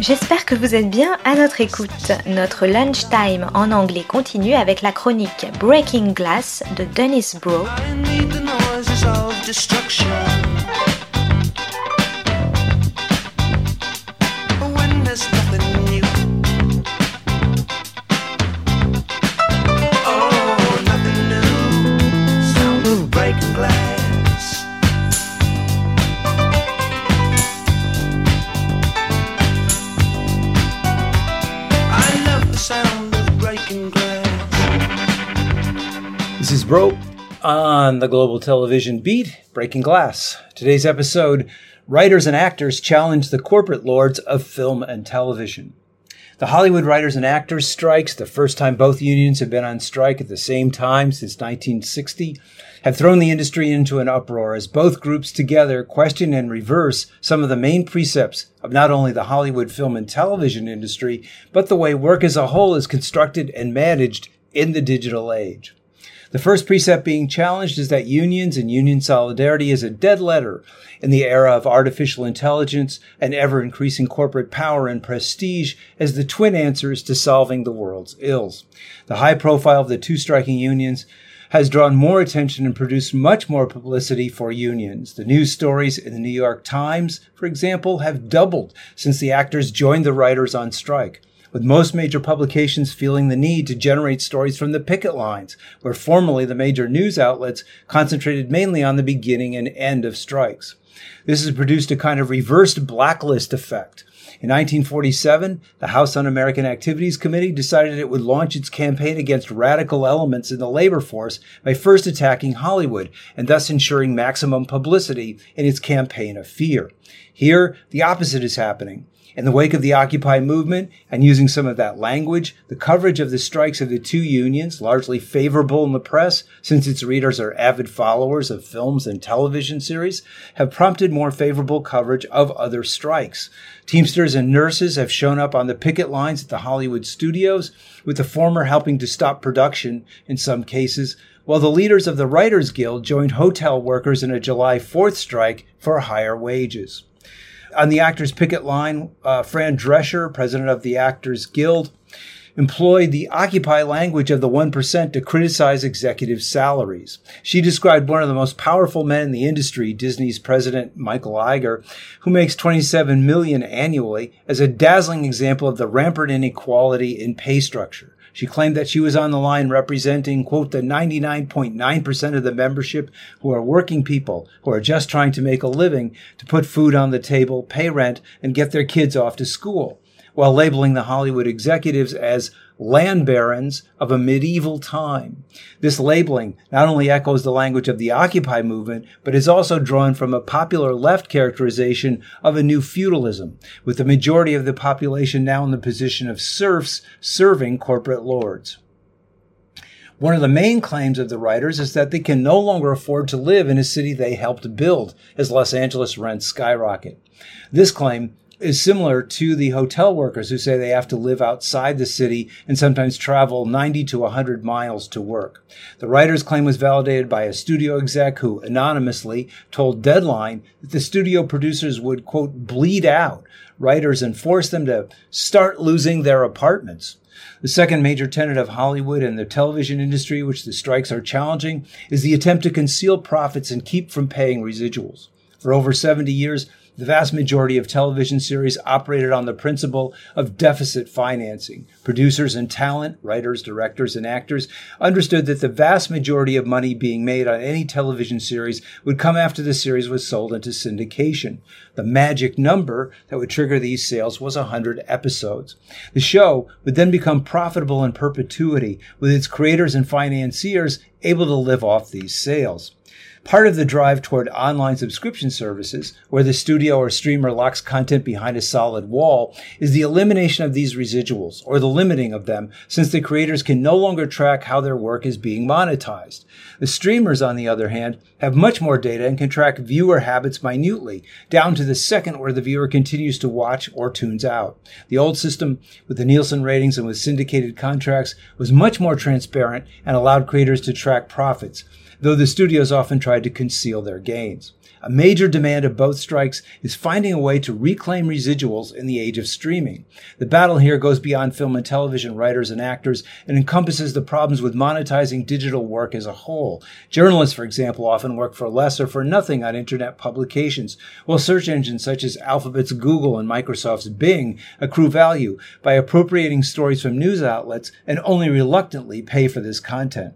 J'espère que vous êtes bien à notre écoute. Notre lunchtime en anglais continue avec la chronique Breaking Glass de Dennis Bro. Broe on the Global Television Beat, Breaking Glass. Today's episode Writers and Actors Challenge the Corporate Lords of Film and Television. The Hollywood Writers and Actors strikes, the first time both unions have been on strike at the same time since 1960, have thrown the industry into an uproar as both groups together question and reverse some of the main precepts of not only the Hollywood film and television industry, but the way work as a whole is constructed and managed in the digital age. The first precept being challenged is that unions and union solidarity is a dead letter in the era of artificial intelligence and ever increasing corporate power and prestige as the twin answers to solving the world's ills. The high profile of the two striking unions has drawn more attention and produced much more publicity for unions. The news stories in the New York Times, for example, have doubled since the actors joined the writers on strike with most major publications feeling the need to generate stories from the picket lines, where formerly the major news outlets concentrated mainly on the beginning and end of strikes. This has produced a kind of reversed blacklist effect. In 1947, the House Un-American Activities Committee decided it would launch its campaign against radical elements in the labor force by first attacking Hollywood and thus ensuring maximum publicity in its campaign of fear. Here, the opposite is happening. In the wake of the Occupy movement and using some of that language, the coverage of the strikes of the two unions, largely favorable in the press, since its readers are avid followers of films and television series, have prompted more favorable coverage of other strikes. Teamsters and nurses have shown up on the picket lines at the Hollywood studios, with the former helping to stop production in some cases, while the leaders of the Writers Guild joined hotel workers in a July 4th strike for higher wages on the Actors Picket Line, uh, Fran Drescher, president of the Actors Guild, employed the Occupy language of the 1% to criticize executive salaries. She described one of the most powerful men in the industry, Disney's president Michael Iger, who makes 27 million annually, as a dazzling example of the rampant inequality in pay structure. She claimed that she was on the line representing, quote, the 99.9% of the membership who are working people who are just trying to make a living to put food on the table, pay rent, and get their kids off to school, while labeling the Hollywood executives as land barons of a medieval time. This labeling not only echoes the language of the Occupy movement, but is also drawn from a popular left characterization of a new feudalism, with the majority of the population now in the position of serfs serving corporate lords. One of the main claims of the writers is that they can no longer afford to live in a city they helped build as Los Angeles rents skyrocket. This claim is similar to the hotel workers who say they have to live outside the city and sometimes travel 90 to 100 miles to work. The writer's claim was validated by a studio exec who anonymously told Deadline that the studio producers would, quote, bleed out writers and force them to start losing their apartments. The second major tenet of Hollywood and the television industry, which the strikes are challenging, is the attempt to conceal profits and keep from paying residuals. For over 70 years, the vast majority of television series operated on the principle of deficit financing. Producers and talent, writers, directors, and actors understood that the vast majority of money being made on any television series would come after the series was sold into syndication. The magic number that would trigger these sales was 100 episodes. The show would then become profitable in perpetuity, with its creators and financiers able to live off these sales. Part of the drive toward online subscription services, where the studio or streamer locks content behind a solid wall, is the elimination of these residuals, or the limiting of them, since the creators can no longer track how their work is being monetized. The streamers, on the other hand, have much more data and can track viewer habits minutely, down to the second where the viewer continues to watch or tunes out. The old system, with the Nielsen ratings and with syndicated contracts, was much more transparent and allowed creators to track profits. Though the studios often tried to conceal their gains. A major demand of both strikes is finding a way to reclaim residuals in the age of streaming. The battle here goes beyond film and television writers and actors and encompasses the problems with monetizing digital work as a whole. Journalists, for example, often work for less or for nothing on internet publications, while search engines such as Alphabet's Google and Microsoft's Bing accrue value by appropriating stories from news outlets and only reluctantly pay for this content.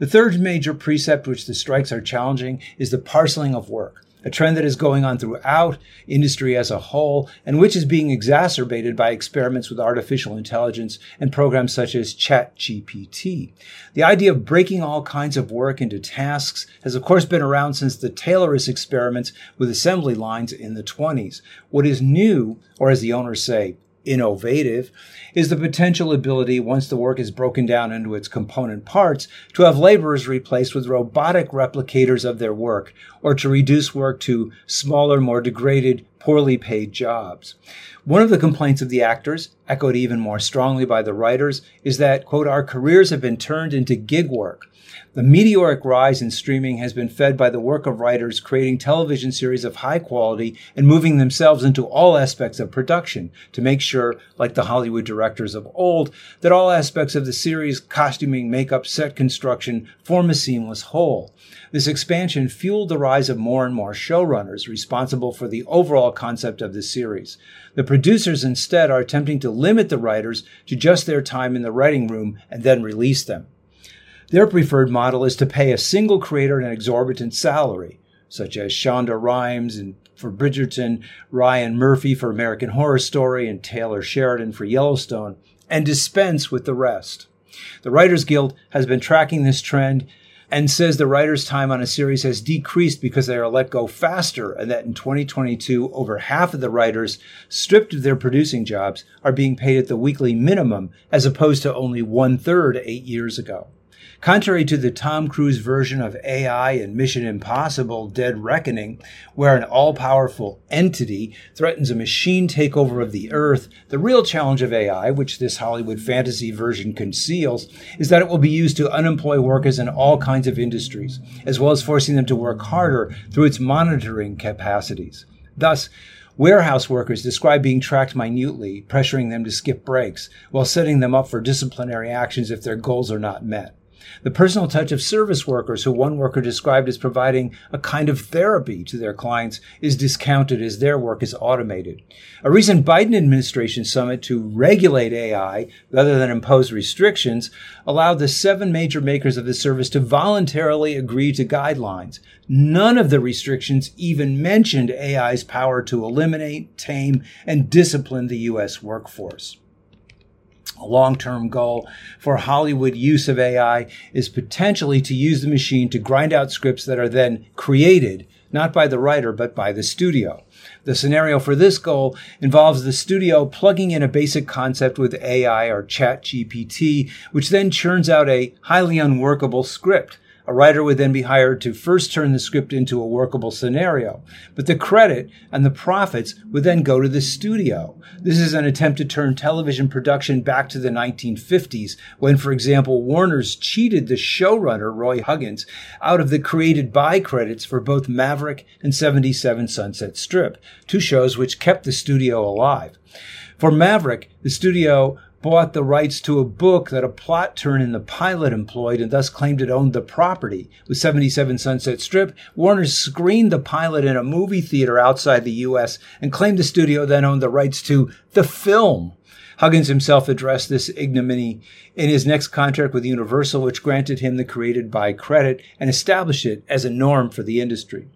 The third major precept which the strikes are challenging is the parceling of work, a trend that is going on throughout industry as a whole and which is being exacerbated by experiments with artificial intelligence and programs such as ChatGPT. The idea of breaking all kinds of work into tasks has of course been around since the Taylorist experiments with assembly lines in the 20s. What is new, or as the owners say, innovative is the potential ability, once the work is broken down into its component parts, to have laborers replaced with robotic replicators of their work, or to reduce work to smaller, more degraded, poorly paid jobs. One of the complaints of the actors, echoed even more strongly by the writers, is that, quote, our careers have been turned into gig work. The meteoric rise in streaming has been fed by the work of writers creating television series of high quality and moving themselves into all aspects of production to make sure, like the Hollywood directors of old, that all aspects of the series, costuming, makeup, set construction, form a seamless whole. This expansion fueled the rise of more and more showrunners responsible for the overall concept of the series. The producers instead are attempting to limit the writers to just their time in the writing room and then release them. Their preferred model is to pay a single creator an exorbitant salary, such as Shonda Rhimes and for Bridgerton, Ryan Murphy for American Horror Story, and Taylor Sheridan for Yellowstone, and dispense with the rest. The Writers Guild has been tracking this trend and says the writer's time on a series has decreased because they are let go faster, and that in 2022, over half of the writers, stripped of their producing jobs, are being paid at the weekly minimum, as opposed to only one third eight years ago. Contrary to the Tom Cruise version of AI in Mission Impossible Dead Reckoning, where an all powerful entity threatens a machine takeover of the Earth, the real challenge of AI, which this Hollywood fantasy version conceals, is that it will be used to unemploy workers in all kinds of industries, as well as forcing them to work harder through its monitoring capacities. Thus, Warehouse workers describe being tracked minutely, pressuring them to skip breaks, while setting them up for disciplinary actions if their goals are not met. The personal touch of service workers, who one worker described as providing a kind of therapy to their clients, is discounted as their work is automated. A recent Biden administration summit to regulate AI rather than impose restrictions allowed the seven major makers of the service to voluntarily agree to guidelines. None of the restrictions even mentioned AI's power to eliminate, tame, and discipline the U.S. workforce. A long term goal for Hollywood use of AI is potentially to use the machine to grind out scripts that are then created, not by the writer, but by the studio. The scenario for this goal involves the studio plugging in a basic concept with AI or ChatGPT, which then churns out a highly unworkable script. A writer would then be hired to first turn the script into a workable scenario, but the credit and the profits would then go to the studio. This is an attempt to turn television production back to the 1950s, when, for example, Warner's cheated the showrunner, Roy Huggins, out of the created by credits for both Maverick and 77 Sunset Strip, two shows which kept the studio alive. For Maverick, the studio bought the rights to a book that a plot turn in the pilot employed and thus claimed it owned the property. With 77 Sunset Strip, Warner screened the pilot in a movie theater outside the U.S. and claimed the studio then owned the rights to the film. Huggins himself addressed this ignominy in his next contract with Universal, which granted him the created by credit and established it as a norm for the industry.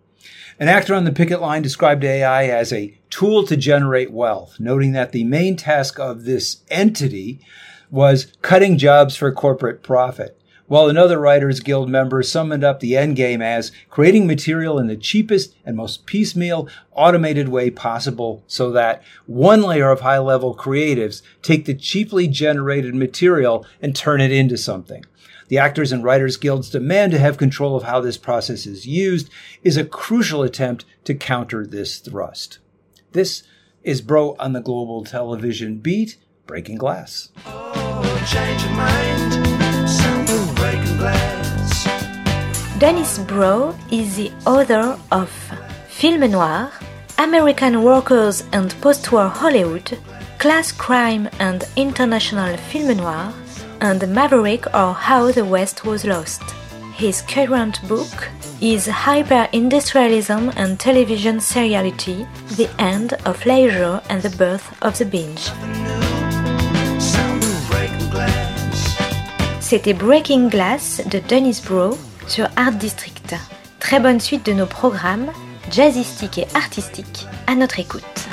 An actor on the picket line described AI as a tool to generate wealth, noting that the main task of this entity was cutting jobs for corporate profit. While another Writers Guild member summed up the end game as creating material in the cheapest and most piecemeal automated way possible so that one layer of high level creatives take the cheaply generated material and turn it into something the Actors and Writers Guild's demand to have control of how this process is used is a crucial attempt to counter this thrust. This is Broe on the Global Television Beat, Breaking Glass. Oh, Dennis Broe is the author of Film Noir, American Workers and Post-War Hollywood, Class Crime and International Film Noir, and Maverick or How the West Was Lost. His current book is Hyper-Industrialism and Television Seriality, The End of Leisure and the Birth of the Binge. C'était Breaking Glass de Dennis Broe sur Art District. Très bonne suite de nos programmes, jazzistiques et artistiques, à notre écoute.